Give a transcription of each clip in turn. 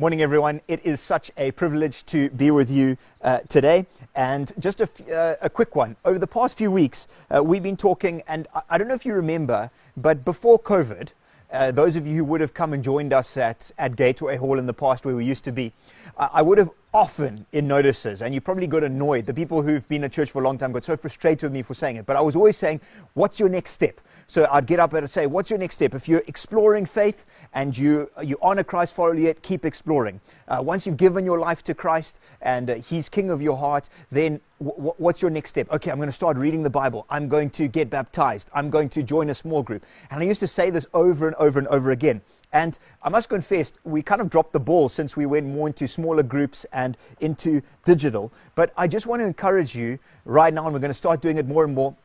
Morning, everyone. It is such a privilege to be with you uh, today. And just a, f- uh, a quick one. Over the past few weeks, uh, we've been talking, and I, I don't know if you remember, but before COVID, uh, those of you who would have come and joined us at, at Gateway Hall in the past where we used to be, I would have often in notices, and you probably got annoyed. The people who've been at church for a long time got so frustrated with me for saying it, but I was always saying, What's your next step? So I'd get up and say, What's your next step? If you're exploring faith and you, you a Christ follower yet, keep exploring. Uh, once you've given your life to Christ and uh, He's King of your heart, then w- what's your next step? Okay, I'm going to start reading the Bible. I'm going to get baptized. I'm going to join a small group. And I used to say this over and over and over again. And I must confess, we kind of dropped the ball since we went more into smaller groups and into digital. But I just want to encourage you right now, and we're going to start doing it more and more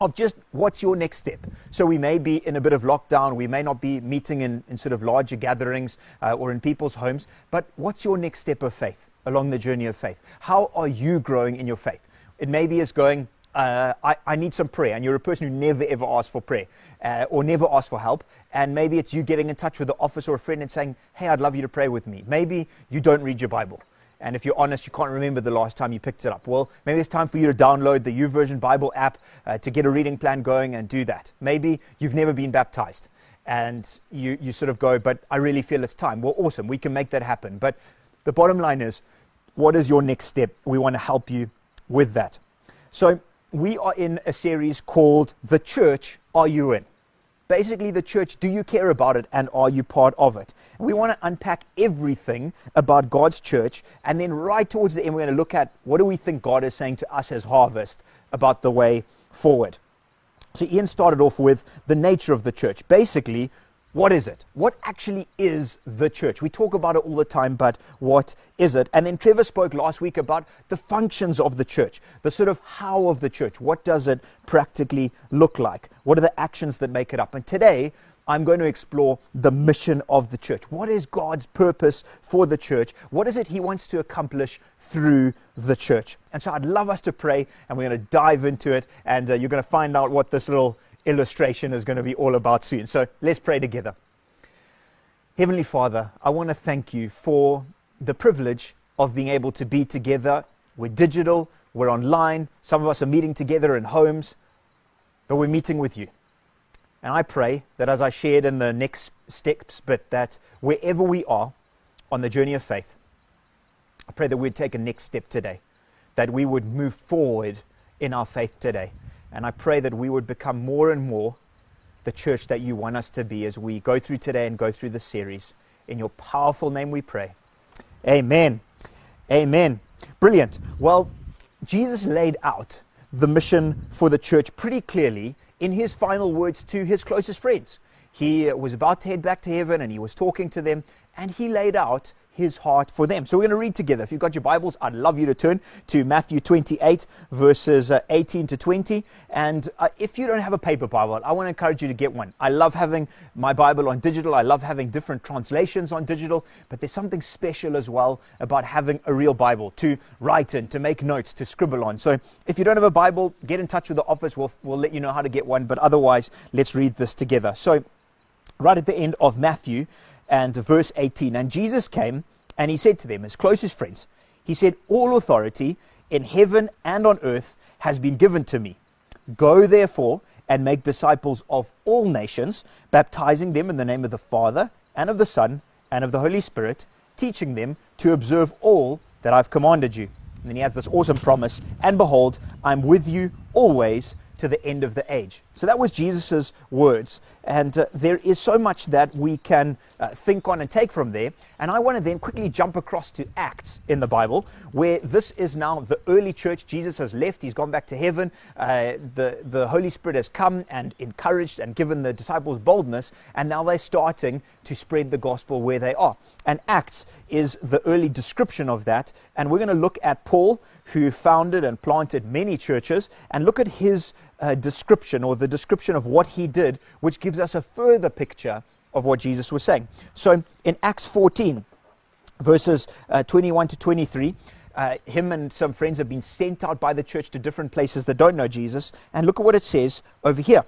of just what's your next step. So we may be in a bit of lockdown, we may not be meeting in, in sort of larger gatherings uh, or in people's homes, but what's your next step of faith along the journey of faith? How are you growing in your faith? It maybe is going, uh, I, I, need some prayer, and you're a person who never ever asks for prayer uh, or never asks for help. And maybe it's you getting in touch with the office or a friend and saying, Hey, I'd love you to pray with me. Maybe you don't read your Bible. And if you're honest, you can't remember the last time you picked it up. Well, maybe it's time for you to download the YouVersion Bible app uh, to get a reading plan going and do that. Maybe you've never been baptized and you, you sort of go, but I really feel it's time. Well, awesome. We can make that happen. But the bottom line is, what is your next step? We want to help you with that. So, we are in a series called The Church Are You In? Basically the church, do you care about it and are you part of it? We want to unpack everything about God's church and then right towards the end we're going to look at what do we think God is saying to us as harvest about the way forward. So Ian started off with the nature of the church. Basically, what is it? What actually is the church? We talk about it all the time, but what is it? And then Trevor spoke last week about the functions of the church, the sort of how of the church. What does it practically look like? What are the actions that make it up? And today, I'm going to explore the mission of the church. What is God's purpose for the church? What is it He wants to accomplish through the church? And so I'd love us to pray, and we're going to dive into it, and uh, you're going to find out what this little illustration is going to be all about soon. So let's pray together. Heavenly Father, I want to thank you for the privilege of being able to be together. We're digital, we're online, some of us are meeting together in homes, but we're meeting with you. And I pray that as I shared in the next steps, but that wherever we are on the journey of faith, I pray that we'd take a next step today, that we would move forward in our faith today. And I pray that we would become more and more the church that you want us to be as we go through today and go through the series. In your powerful name we pray. Amen. Amen. Brilliant. Well, Jesus laid out the mission for the church pretty clearly in his final words to his closest friends. He was about to head back to heaven and he was talking to them, and he laid out his heart for them. So we're going to read together. If you've got your Bibles, I'd love you to turn to Matthew 28, verses uh, 18 to 20. And uh, if you don't have a paper Bible, I want to encourage you to get one. I love having my Bible on digital. I love having different translations on digital, but there's something special as well about having a real Bible to write in, to make notes, to scribble on. So if you don't have a Bible, get in touch with the office. We'll, we'll let you know how to get one. But otherwise, let's read this together. So, right at the end of Matthew, and verse 18. And Jesus came and he said to them, his closest friends, He said, All authority in heaven and on earth has been given to me. Go therefore and make disciples of all nations, baptizing them in the name of the Father and of the Son and of the Holy Spirit, teaching them to observe all that I've commanded you. And then he has this awesome promise, and behold, I'm with you always to the end of the age. So that was Jesus' words. And uh, there is so much that we can uh, think on and take from there. And I want to then quickly jump across to Acts in the Bible, where this is now the early church. Jesus has left, he's gone back to heaven. Uh, the, the Holy Spirit has come and encouraged and given the disciples boldness. And now they're starting to spread the gospel where they are. And Acts is the early description of that. And we're going to look at Paul, who founded and planted many churches, and look at his uh, description or the description of what he did, which gives us a further picture of what Jesus was saying. So in Acts 14, verses uh, 21 to 23, uh, him and some friends have been sent out by the church to different places that don't know Jesus. And look at what it says over here.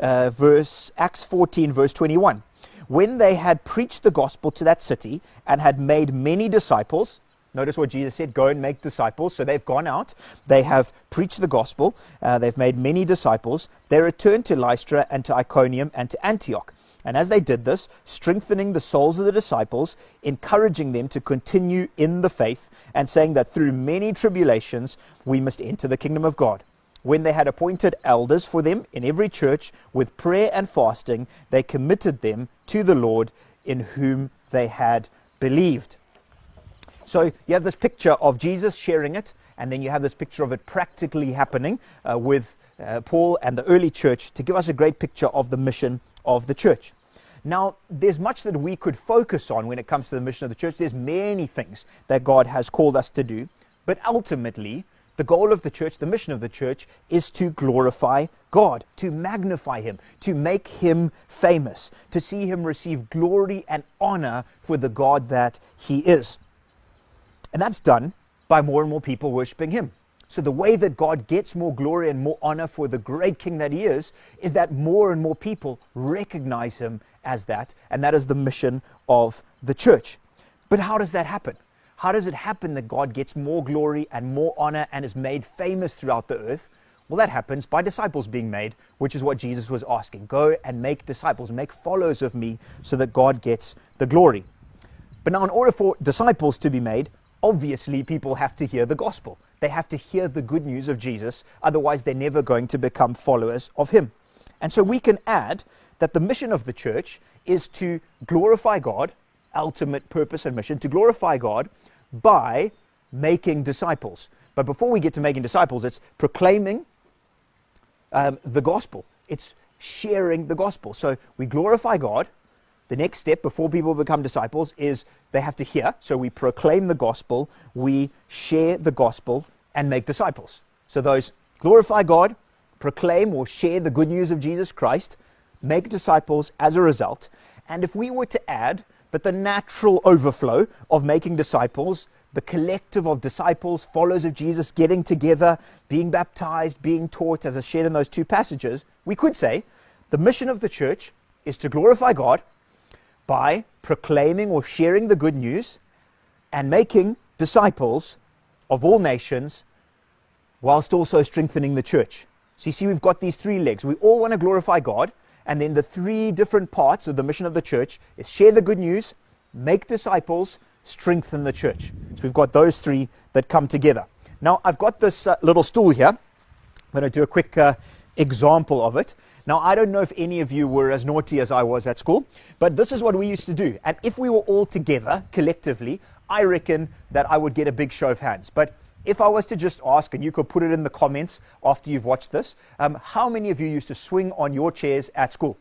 Uh, verse Acts 14, verse 21. when they had preached the gospel to that city and had made many disciples, Notice what Jesus said go and make disciples. So they've gone out, they have preached the gospel, uh, they've made many disciples. They returned to Lystra and to Iconium and to Antioch. And as they did this, strengthening the souls of the disciples, encouraging them to continue in the faith, and saying that through many tribulations we must enter the kingdom of God. When they had appointed elders for them in every church, with prayer and fasting, they committed them to the Lord in whom they had believed. So you have this picture of Jesus sharing it, and then you have this picture of it practically happening uh, with uh, Paul and the early church to give us a great picture of the mission of the church. Now, there's much that we could focus on when it comes to the mission of the church. There's many things that God has called us to do, but ultimately, the goal of the church, the mission of the church, is to glorify God, to magnify Him, to make Him famous, to see Him receive glory and honor for the God that He is. And that's done by more and more people worshiping Him. So, the way that God gets more glory and more honor for the great King that He is, is that more and more people recognize Him as that. And that is the mission of the church. But how does that happen? How does it happen that God gets more glory and more honor and is made famous throughout the earth? Well, that happens by disciples being made, which is what Jesus was asking. Go and make disciples, make followers of me, so that God gets the glory. But now, in order for disciples to be made, obviously people have to hear the gospel. They have to hear the good news of Jesus, otherwise, they're never going to become followers of him. And so we can add that the mission of the church is to glorify God, ultimate purpose and mission, to glorify God by making disciples. But before we get to making disciples, it's proclaiming um, the gospel, it's sharing the gospel. So we glorify God the next step before people become disciples is they have to hear. So we proclaim the gospel, we share the gospel, and make disciples. So those glorify God, proclaim or share the good news of Jesus Christ, make disciples as a result. And if we were to add that the natural overflow of making disciples, the collective of disciples, followers of Jesus getting together, being baptized, being taught, as is shared in those two passages, we could say the mission of the church is to glorify God by proclaiming or sharing the good news and making disciples of all nations whilst also strengthening the church. So you see, we've got these three legs. We all want to glorify God, and then the three different parts of the mission of the church is share the good news, make disciples, strengthen the church. So we've got those three that come together. Now, I've got this uh, little stool here. I'm going to do a quick uh, example of it. Now, I don't know if any of you were as naughty as I was at school, but this is what we used to do. And if we were all together collectively, I reckon that I would get a big show of hands. But if I was to just ask, and you could put it in the comments after you've watched this, um, how many of you used to swing on your chairs at school?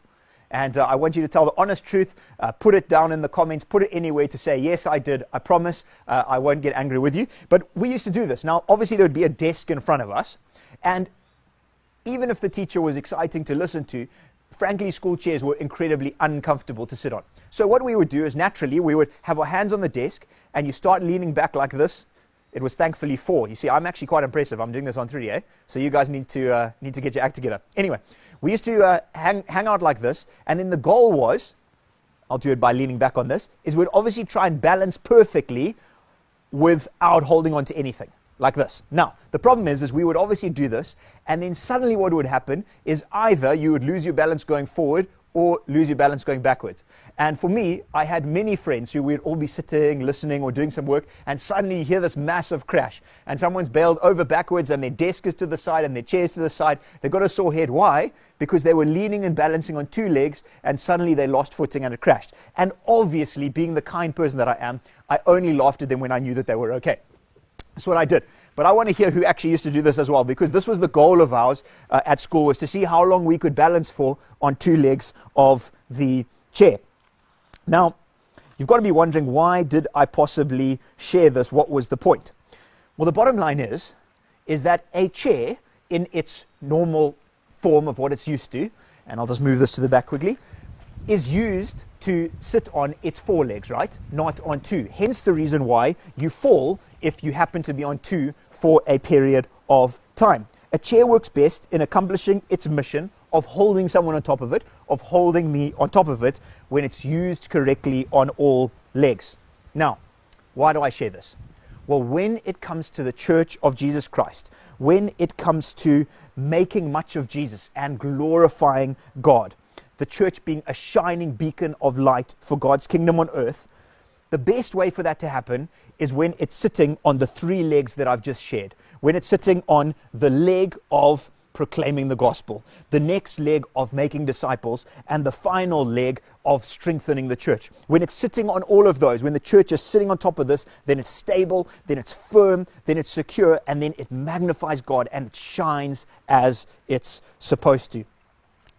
And uh, I want you to tell the honest truth. Uh, put it down in the comments. Put it anywhere to say, yes, I did. I promise uh, I won't get angry with you. But we used to do this. Now, obviously, there would be a desk in front of us. And even if the teacher was exciting to listen to, frankly, school chairs were incredibly uncomfortable to sit on. So, what we would do is naturally, we would have our hands on the desk and you start leaning back like this. It was thankfully four. You see, I'm actually quite impressive. I'm doing this on 3D, eh? So, you guys need to, uh, need to get your act together. Anyway, we used to uh, hang, hang out like this, and then the goal was I'll do it by leaning back on this, is we'd obviously try and balance perfectly without holding on to anything like this. Now, the problem is, is we would obviously do this, and then suddenly what would happen is either you would lose your balance going forward or lose your balance going backwards. And for me, I had many friends who would all be sitting, listening, or doing some work, and suddenly you hear this massive crash, and someone's bailed over backwards, and their desk is to the side, and their chair's to the side. They've got a sore head. Why? Because they were leaning and balancing on two legs, and suddenly they lost footing and it crashed. And obviously, being the kind person that I am, I only laughed at them when I knew that they were okay. That's what I did. But I want to hear who actually used to do this as well, because this was the goal of ours uh, at school, was to see how long we could balance for on two legs of the chair. Now, you've got to be wondering, why did I possibly share this? What was the point? Well, the bottom line is, is that a chair, in its normal form of what it's used to, and I'll just move this to the back quickly, is used to sit on its four legs, right? Not on two. Hence the reason why you fall if you happen to be on two for a period of time. A chair works best in accomplishing its mission of holding someone on top of it of holding me on top of it when it's used correctly on all legs. Now, why do I share this? Well, when it comes to the church of Jesus Christ, when it comes to making much of Jesus and glorifying God, the church being a shining beacon of light for God's kingdom on earth, the best way for that to happen is when it's sitting on the three legs that I've just shared. When it's sitting on the leg of proclaiming the gospel, the next leg of making disciples, and the final leg of strengthening the church. When it's sitting on all of those, when the church is sitting on top of this, then it's stable, then it's firm, then it's secure, and then it magnifies God and it shines as it's supposed to.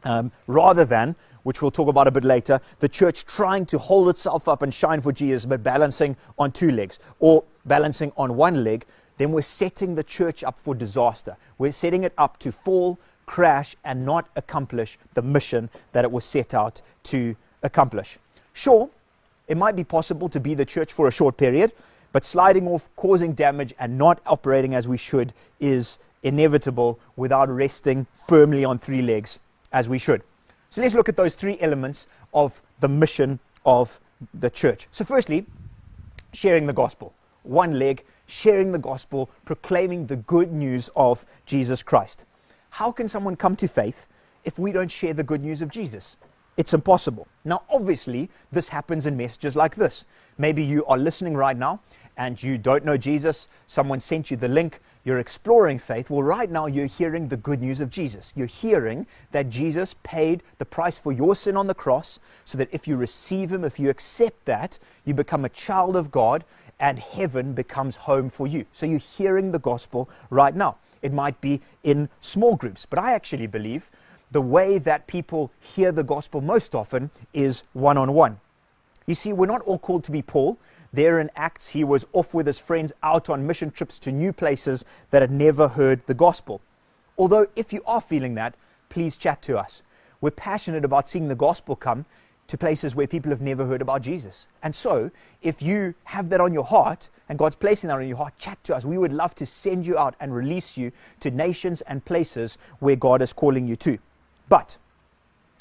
Um, rather than which we'll talk about a bit later, the church trying to hold itself up and shine for Jesus, but balancing on two legs or balancing on one leg, then we're setting the church up for disaster. We're setting it up to fall, crash, and not accomplish the mission that it was set out to accomplish. Sure, it might be possible to be the church for a short period, but sliding off, causing damage, and not operating as we should is inevitable without resting firmly on three legs as we should. So let's look at those three elements of the mission of the church. So, firstly, sharing the gospel. One leg, sharing the gospel, proclaiming the good news of Jesus Christ. How can someone come to faith if we don't share the good news of Jesus? It's impossible. Now, obviously, this happens in messages like this. Maybe you are listening right now and you don't know Jesus. Someone sent you the link. You're exploring faith. Well, right now, you're hearing the good news of Jesus. You're hearing that Jesus paid the price for your sin on the cross so that if you receive Him, if you accept that, you become a child of God and heaven becomes home for you. So you're hearing the gospel right now. It might be in small groups, but I actually believe the way that people hear the gospel most often is one on one. You see, we're not all called to be Paul. There in Acts, he was off with his friends out on mission trips to new places that had never heard the gospel. Although, if you are feeling that, please chat to us. We're passionate about seeing the gospel come to places where people have never heard about Jesus. And so, if you have that on your heart and God's placing that on your heart, chat to us. We would love to send you out and release you to nations and places where God is calling you to. But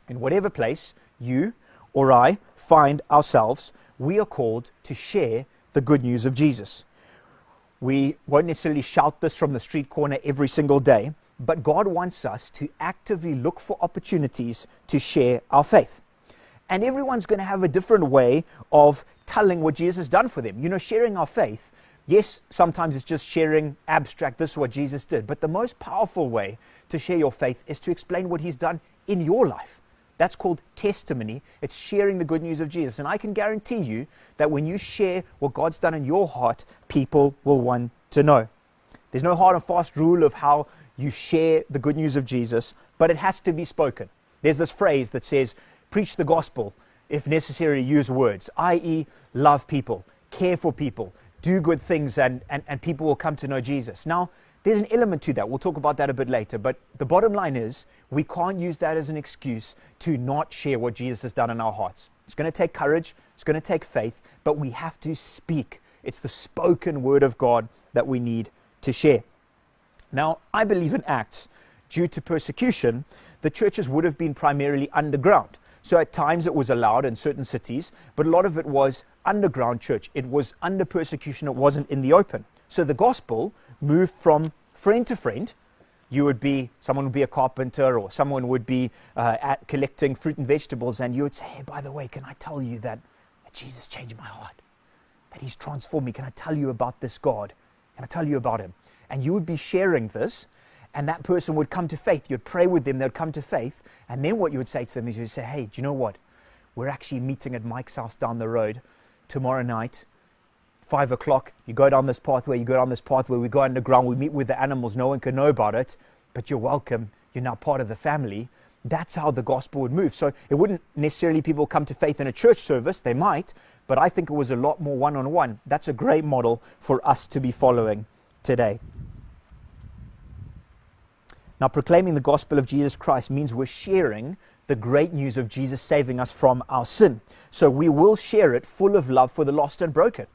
in whatever place you or I find ourselves, we are called to share the good news of Jesus. We won't necessarily shout this from the street corner every single day, but God wants us to actively look for opportunities to share our faith. And everyone's going to have a different way of telling what Jesus has done for them. You know, sharing our faith, yes, sometimes it's just sharing abstract, this is what Jesus did. But the most powerful way to share your faith is to explain what he's done in your life. That's called testimony. It's sharing the good news of Jesus. And I can guarantee you that when you share what God's done in your heart, people will want to know. There's no hard and fast rule of how you share the good news of Jesus, but it has to be spoken. There's this phrase that says, preach the gospel, if necessary, use words, i.e., love people, care for people, do good things, and, and, and people will come to know Jesus. Now, there's an element to that. We'll talk about that a bit later. But the bottom line is, we can't use that as an excuse to not share what Jesus has done in our hearts. It's going to take courage, it's going to take faith, but we have to speak. It's the spoken word of God that we need to share. Now, I believe in Acts, due to persecution, the churches would have been primarily underground. So at times it was allowed in certain cities, but a lot of it was underground church. It was under persecution, it wasn't in the open. So the gospel moved from friend to friend. You would be, someone would be a carpenter or someone would be uh, at collecting fruit and vegetables, and you would say, hey, by the way, can I tell you that, that Jesus changed my heart? That he's transformed me? Can I tell you about this God? Can I tell you about him? And you would be sharing this, and that person would come to faith. You'd pray with them, they'd come to faith, and then what you would say to them is you'd say, hey, do you know what? We're actually meeting at Mike's house down the road tomorrow night, five o'clock. You go down this pathway, you go down this pathway, we go underground, we meet with the animals, no one can know about it, but you're welcome. You're now part of the family. That's how the gospel would move. So it wouldn't necessarily people come to faith in a church service, they might, but I think it was a lot more one on one. That's a great model for us to be following today. Now, proclaiming the gospel of Jesus Christ means we're sharing the great news of Jesus saving us from our sin. So we will share it full of love for the lost and broken.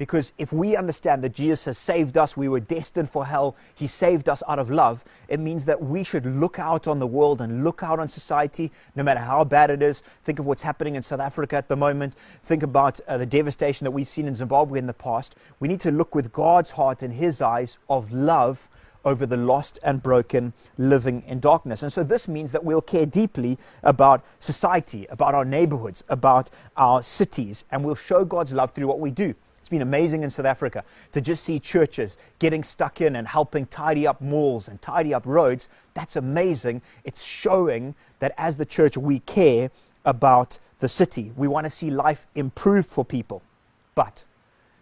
Because if we understand that Jesus has saved us, we were destined for hell, He saved us out of love, it means that we should look out on the world and look out on society, no matter how bad it is. Think of what's happening in South Africa at the moment. Think about uh, the devastation that we've seen in Zimbabwe in the past. We need to look with God's heart and His eyes of love over the lost and broken living in darkness. And so this means that we'll care deeply about society, about our neighborhoods, about our cities, and we'll show God's love through what we do been amazing in South Africa to just see churches getting stuck in and helping tidy up malls and tidy up roads. That's amazing. It's showing that as the church, we care about the city. We want to see life improve for people. But,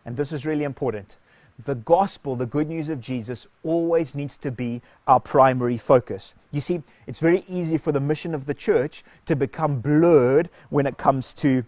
and this is really important, the gospel, the good news of Jesus, always needs to be our primary focus. You see, it's very easy for the mission of the church to become blurred when it comes to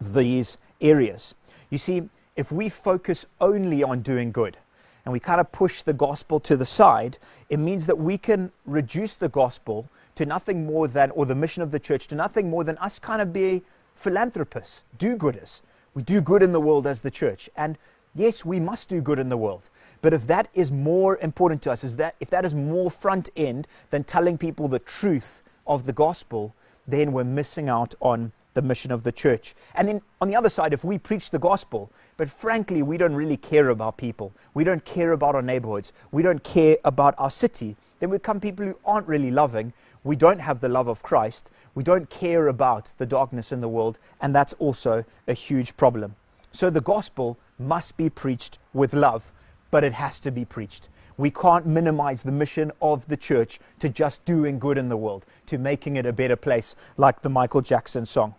these areas. You see, if we focus only on doing good and we kind of push the gospel to the side, it means that we can reduce the gospel to nothing more than, or the mission of the church, to nothing more than us kind of be philanthropists, do gooders. We do good in the world as the church. And yes, we must do good in the world. But if that is more important to us, is that if that is more front end than telling people the truth of the gospel, then we're missing out on the mission of the church. And then on the other side, if we preach the gospel, but frankly, we don't really care about people, we don't care about our neighborhoods, we don't care about our city, then we become people who aren't really loving. We don't have the love of Christ. We don't care about the darkness in the world. And that's also a huge problem. So the gospel must be preached with love, but it has to be preached. We can't minimize the mission of the church to just doing good in the world, to making it a better place, like the Michael Jackson song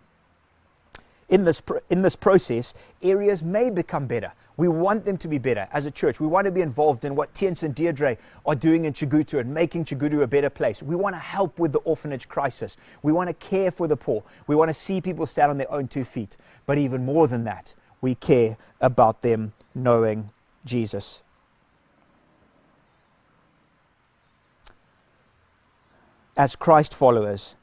in this, in this process, areas may become better. We want them to be better as a church. We want to be involved in what Tiens and Deirdre are doing in Chegutu and making Chegutu a better place. We want to help with the orphanage crisis. We want to care for the poor. We want to see people stand on their own two feet. But even more than that, we care about them knowing Jesus. As Christ followers,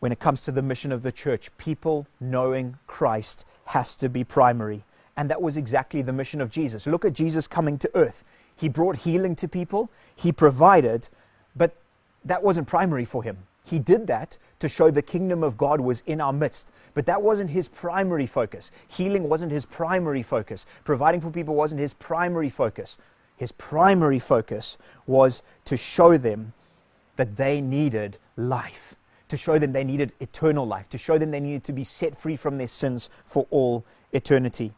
when it comes to the mission of the church, people knowing Christ has to be primary. And that was exactly the mission of Jesus. Look at Jesus coming to earth. He brought healing to people, he provided, but that wasn't primary for him. He did that to show the kingdom of God was in our midst. But that wasn't his primary focus. Healing wasn't his primary focus. Providing for people wasn't his primary focus. His primary focus was to show them that they needed life to show them they needed eternal life, to show them they needed to be set free from their sins for all eternity.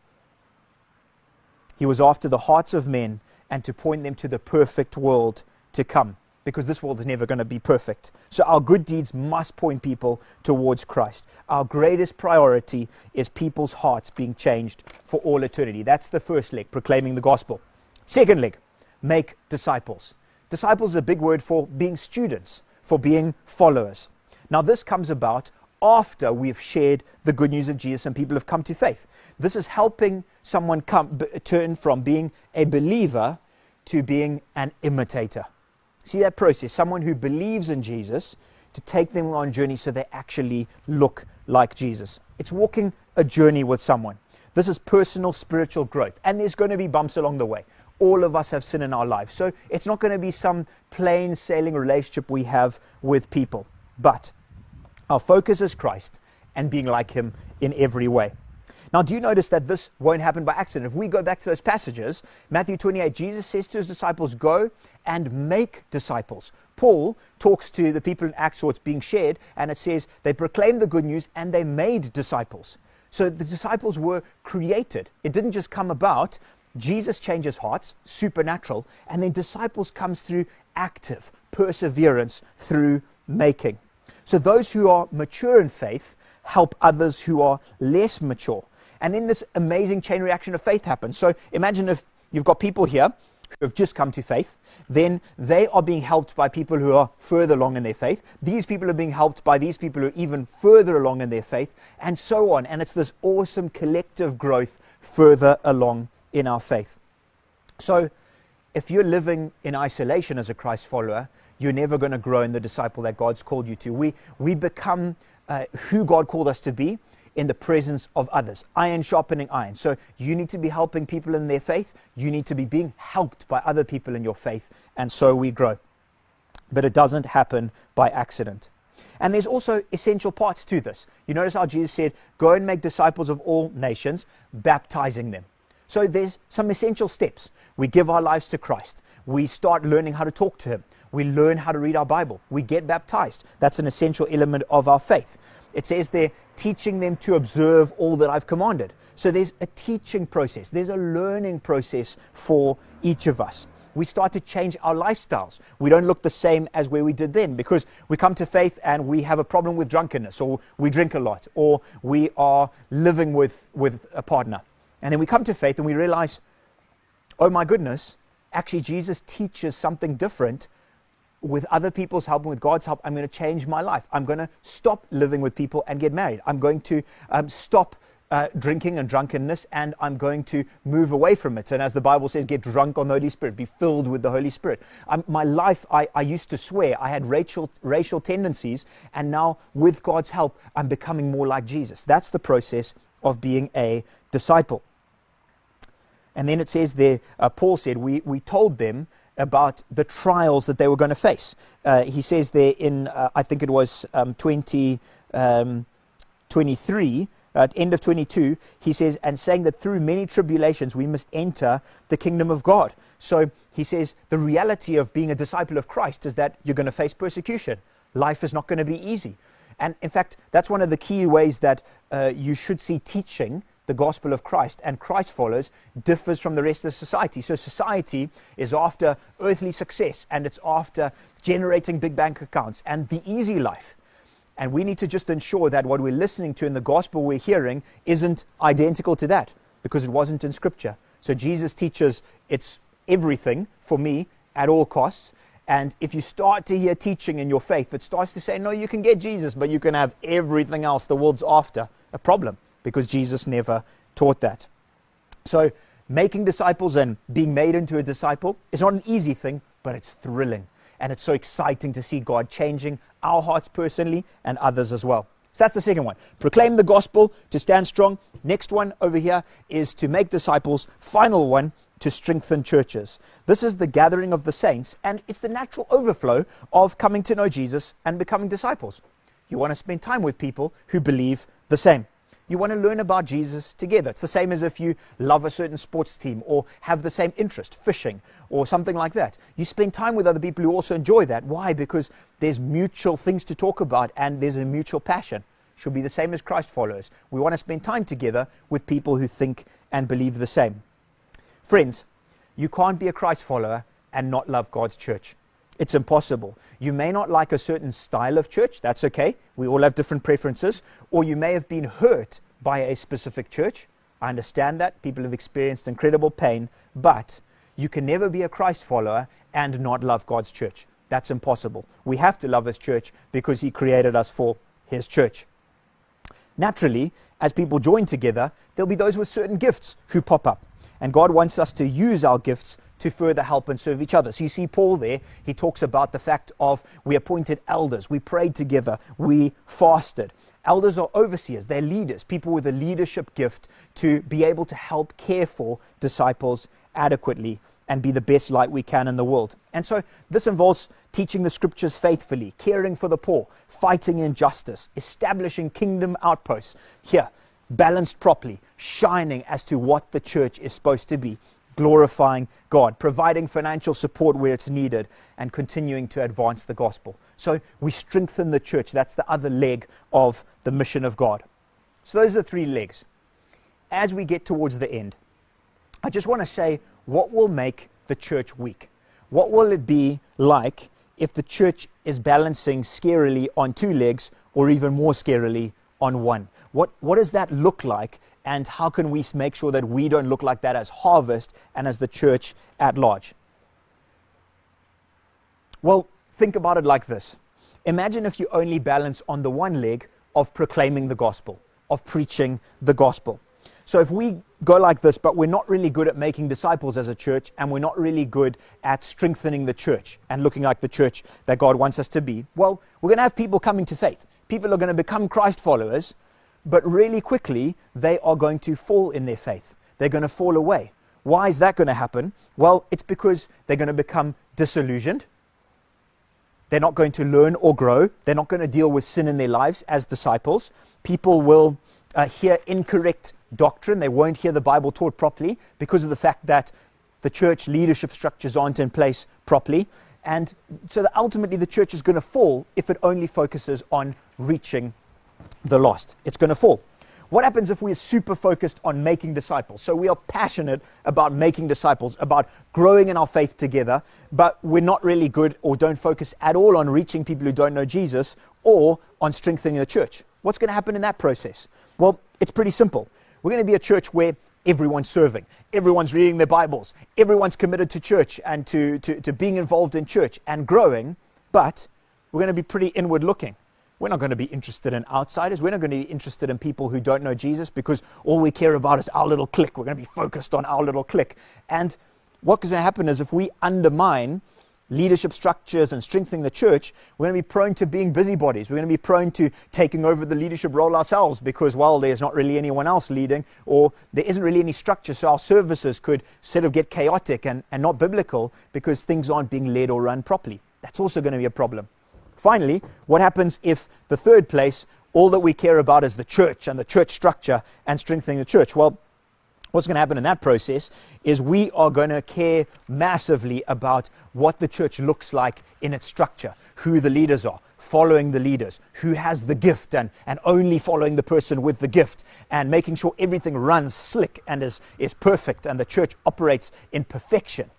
He was after the hearts of men and to point them to the perfect world to come, because this world is never going to be perfect. So our good deeds must point people towards Christ. Our greatest priority is people's hearts being changed for all eternity. That's the first leg, proclaiming the gospel. Second leg, make disciples. Disciples is a big word for being students, for being followers. Now, this comes about after we've shared the good news of Jesus and people have come to faith. This is helping someone come, b- turn from being a believer to being an imitator. See that process? Someone who believes in Jesus to take them on a journey so they actually look like Jesus. It's walking a journey with someone. This is personal spiritual growth. And there's going to be bumps along the way. All of us have sin in our lives. So it's not going to be some plain sailing relationship we have with people. But our focus is Christ and being like him in every way. Now, do you notice that this won't happen by accident? If we go back to those passages, Matthew 28, Jesus says to his disciples, Go and make disciples. Paul talks to the people in Acts what's being shared, and it says they proclaimed the good news and they made disciples. So the disciples were created. It didn't just come about. Jesus changes hearts, supernatural, and then disciples comes through active perseverance through making. So those who are mature in faith help others who are less mature. And then this amazing chain reaction of faith happens. So imagine if you've got people here who have just come to faith, then they are being helped by people who are further along in their faith. These people are being helped by these people who are even further along in their faith, and so on. And it's this awesome collective growth further along in our faith. So if you're living in isolation as a Christ follower, you're never going to grow in the disciple that God's called you to. We, we become uh, who God called us to be in the presence of others. Iron sharpening iron. So you need to be helping people in their faith. You need to be being helped by other people in your faith. And so we grow. But it doesn't happen by accident. And there's also essential parts to this. You notice how Jesus said, Go and make disciples of all nations, baptizing them. So there's some essential steps. We give our lives to Christ. We start learning how to talk to Him. We learn how to read our Bible. We get baptized. That's an essential element of our faith. It says there, teaching them to observe all that I've commanded. So there's a teaching process, there's a learning process for each of us. We start to change our lifestyles. We don't look the same as where we did then because we come to faith and we have a problem with drunkenness, or we drink a lot, or we are living with, with a partner. And then we come to faith and we realize, oh my goodness, actually, Jesus teaches something different with other people's help and with God's help, I'm going to change my life. I'm going to stop living with people and get married. I'm going to um, stop uh, drinking and drunkenness and I'm going to move away from it. And as the Bible says, get drunk on the Holy Spirit, be filled with the Holy Spirit. Um, my life, I, I used to swear, I had racial, racial tendencies, and now with God's help, I'm becoming more like Jesus. That's the process of being a disciple. And then it says there, uh, Paul said, we, we told them about the trials that they were going to face. Uh, he says there in, uh, I think it was um, 20, um, 23, at end of 22, he says, and saying that through many tribulations we must enter the kingdom of God. So he says the reality of being a disciple of Christ is that you're going to face persecution. Life is not going to be easy. And in fact, that's one of the key ways that uh, you should see teaching the gospel of Christ and Christ followers differs from the rest of society. So society is after earthly success and it's after generating big bank accounts and the easy life. And we need to just ensure that what we're listening to in the gospel we're hearing isn't identical to that because it wasn't in scripture. So Jesus teaches it's everything for me at all costs. And if you start to hear teaching in your faith that starts to say, no, you can get Jesus, but you can have everything else the world's after, a problem because Jesus never taught that. So, making disciples and being made into a disciple is not an easy thing, but it's thrilling. And it's so exciting to see God changing our hearts personally and others as well. So that's the second one. Proclaim the gospel to stand strong. Next one over here is to make disciples. Final one, to strengthen churches. This is the gathering of the saints, and it's the natural overflow of coming to know Jesus and becoming disciples. You want to spend time with people who believe the same. You want to learn about Jesus together. It's the same as if you love a certain sports team or have the same interest, fishing or something like that. You spend time with other people who also enjoy that. Why? Because there's mutual things to talk about and there's a mutual passion. Should be the same as Christ followers. We want to spend time together with people who think and believe the same. Friends, you can't be a Christ follower and not love God's church. It's impossible. You may not like a certain style of church, that's okay. We all have different preferences. Or you may have been hurt by a specific church. I understand that. People have experienced incredible pain. But you can never be a Christ follower and not love God's church. That's impossible. We have to love His church because He created us for His church. Naturally, as people join together, there'll be those with certain gifts who pop up. And God wants us to use our gifts to further help and serve each other. So you see Paul there, he talks about the fact of we appointed elders, we prayed together, we fasted. Elders are overseers, they're leaders, people with a leadership gift to be able to help care for disciples adequately and be the best light we can in the world. And so this involves teaching the scriptures faithfully, caring for the poor, fighting injustice, establishing kingdom outposts. Here, balanced properly, shining as to what the church is supposed to be glorifying God, providing financial support where it's needed, and continuing to advance the gospel. So we strengthen the church. That's the other leg of the mission of God. So those are the three legs. As we get towards the end, I just want to say what will make the church weak? What will it be like if the church is balancing scarily on two legs or even more scarily on one? What, what does that look like and how can we make sure that we don't look like that as harvest and as the church at large? Well, think about it like this Imagine if you only balance on the one leg of proclaiming the gospel, of preaching the gospel. So if we go like this, but we're not really good at making disciples as a church, and we're not really good at strengthening the church and looking like the church that God wants us to be, well, we're going to have people coming to faith. People are going to become Christ followers, but really quickly they are going to fall in their faith. They're going to fall away. Why is that going to happen? Well, it's because they're going to become disillusioned. They're not going to learn or grow. They're not going to deal with sin in their lives as disciples. People will uh, hear incorrect doctrine. They won't hear the Bible taught properly because of the fact that the church leadership structures aren't in place properly. And so ultimately the church is going to fall if it only focuses on reaching the lost. It's going to fall. What happens if we are super focused on making disciples? So we are passionate about making disciples, about growing in our faith together, but we're not really good or don't focus at all on reaching people who don't know Jesus or on strengthening the church. What's going to happen in that process? Well, it's pretty simple. We're going to be a church where everyone's serving, everyone's reading their Bibles, everyone's committed to church and to, to, to being involved in church and growing, but we're going to be pretty inward looking. We're not going to be interested in outsiders. We're not going to be interested in people who don't know Jesus because all we care about is our little clique. We're going to be focused on our little clique. And what's going to happen is if we undermine leadership structures and strengthening the church, we're going to be prone to being busybodies. We're going to be prone to taking over the leadership role ourselves because, well, there's not really anyone else leading or there isn't really any structure. So our services could sort of get chaotic and, and not biblical because things aren't being led or run properly. That's also going to be a problem. Finally, what happens if the third place, all that we care about is the church and the church structure and strengthening the church? Well, what's going to happen in that process is we are going to care massively about what the church looks like in its structure, who the leaders are, following the leaders, who has the gift, and, and only following the person with the gift, and making sure everything runs slick and is, is perfect and the church operates in perfection.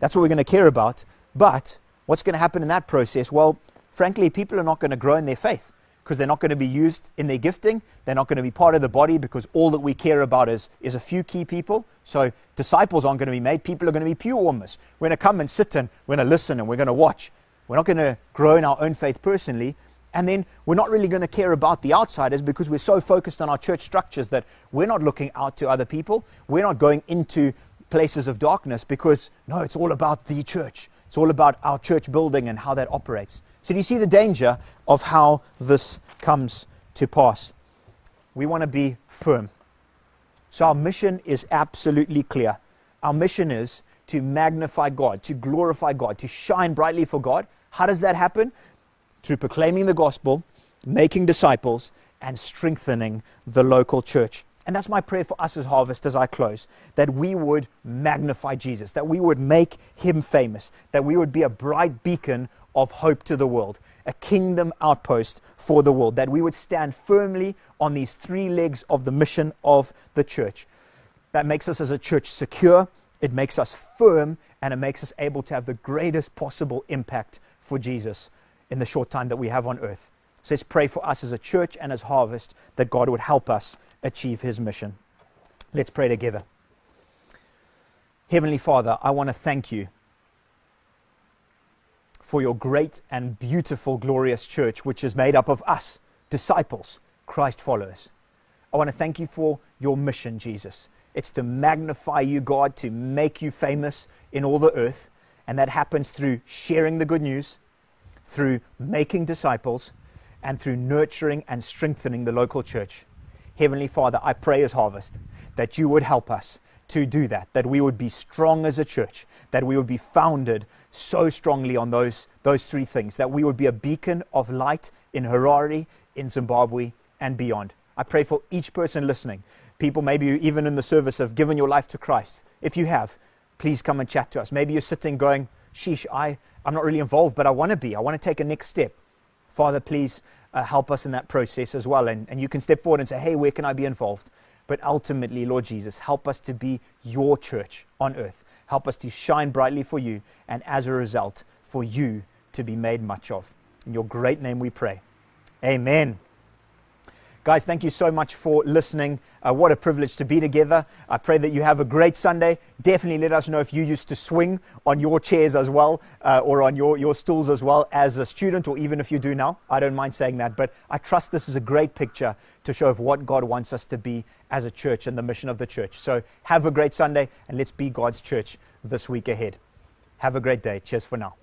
That's what we're going to care about. But what's going to happen in that process? Well, frankly, people are not going to grow in their faith because they're not going to be used in their gifting. They're not going to be part of the body because all that we care about is, is a few key people. So disciples aren't going to be made. People are going to be pew warmers. We're going to come and sit and we're going to listen and we're going to watch. We're not going to grow in our own faith personally. And then we're not really going to care about the outsiders because we're so focused on our church structures that we're not looking out to other people. We're not going into places of darkness because, no, it's all about the church. It's all about our church building and how that operates. So, do you see the danger of how this comes to pass? We want to be firm. So, our mission is absolutely clear. Our mission is to magnify God, to glorify God, to shine brightly for God. How does that happen? Through proclaiming the gospel, making disciples, and strengthening the local church. And that's my prayer for us as Harvest as I close that we would magnify Jesus, that we would make him famous, that we would be a bright beacon of hope to the world, a kingdom outpost for the world, that we would stand firmly on these three legs of the mission of the church. That makes us as a church secure, it makes us firm, and it makes us able to have the greatest possible impact for Jesus in the short time that we have on earth. So let's pray for us as a church and as harvest that God would help us achieve his mission. Let's pray together. Heavenly Father, I want to thank you for your great and beautiful, glorious church, which is made up of us, disciples, Christ followers. I want to thank you for your mission, Jesus. It's to magnify you, God, to make you famous in all the earth. And that happens through sharing the good news, through making disciples, and through nurturing and strengthening the local church. Heavenly Father, I pray as harvest that you would help us to do that, that we would be strong as a church, that we would be founded so strongly on those, those three things that we would be a beacon of light in Harare, in Zimbabwe, and beyond. I pray for each person listening. People, maybe even in the service, have given your life to Christ. If you have, please come and chat to us. Maybe you're sitting going, Sheesh, I, I'm not really involved, but I want to be. I want to take a next step. Father, please uh, help us in that process as well. And, and you can step forward and say, Hey, where can I be involved? But ultimately, Lord Jesus, help us to be your church on earth. Help us to shine brightly for you, and as a result, for you to be made much of. In your great name we pray. Amen. Guys, thank you so much for listening. Uh, what a privilege to be together. I pray that you have a great Sunday. Definitely let us know if you used to swing on your chairs as well uh, or on your, your stools as well as a student, or even if you do now. I don't mind saying that. But I trust this is a great picture to show of what God wants us to be as a church and the mission of the church. So have a great Sunday and let's be God's church this week ahead. Have a great day. Cheers for now.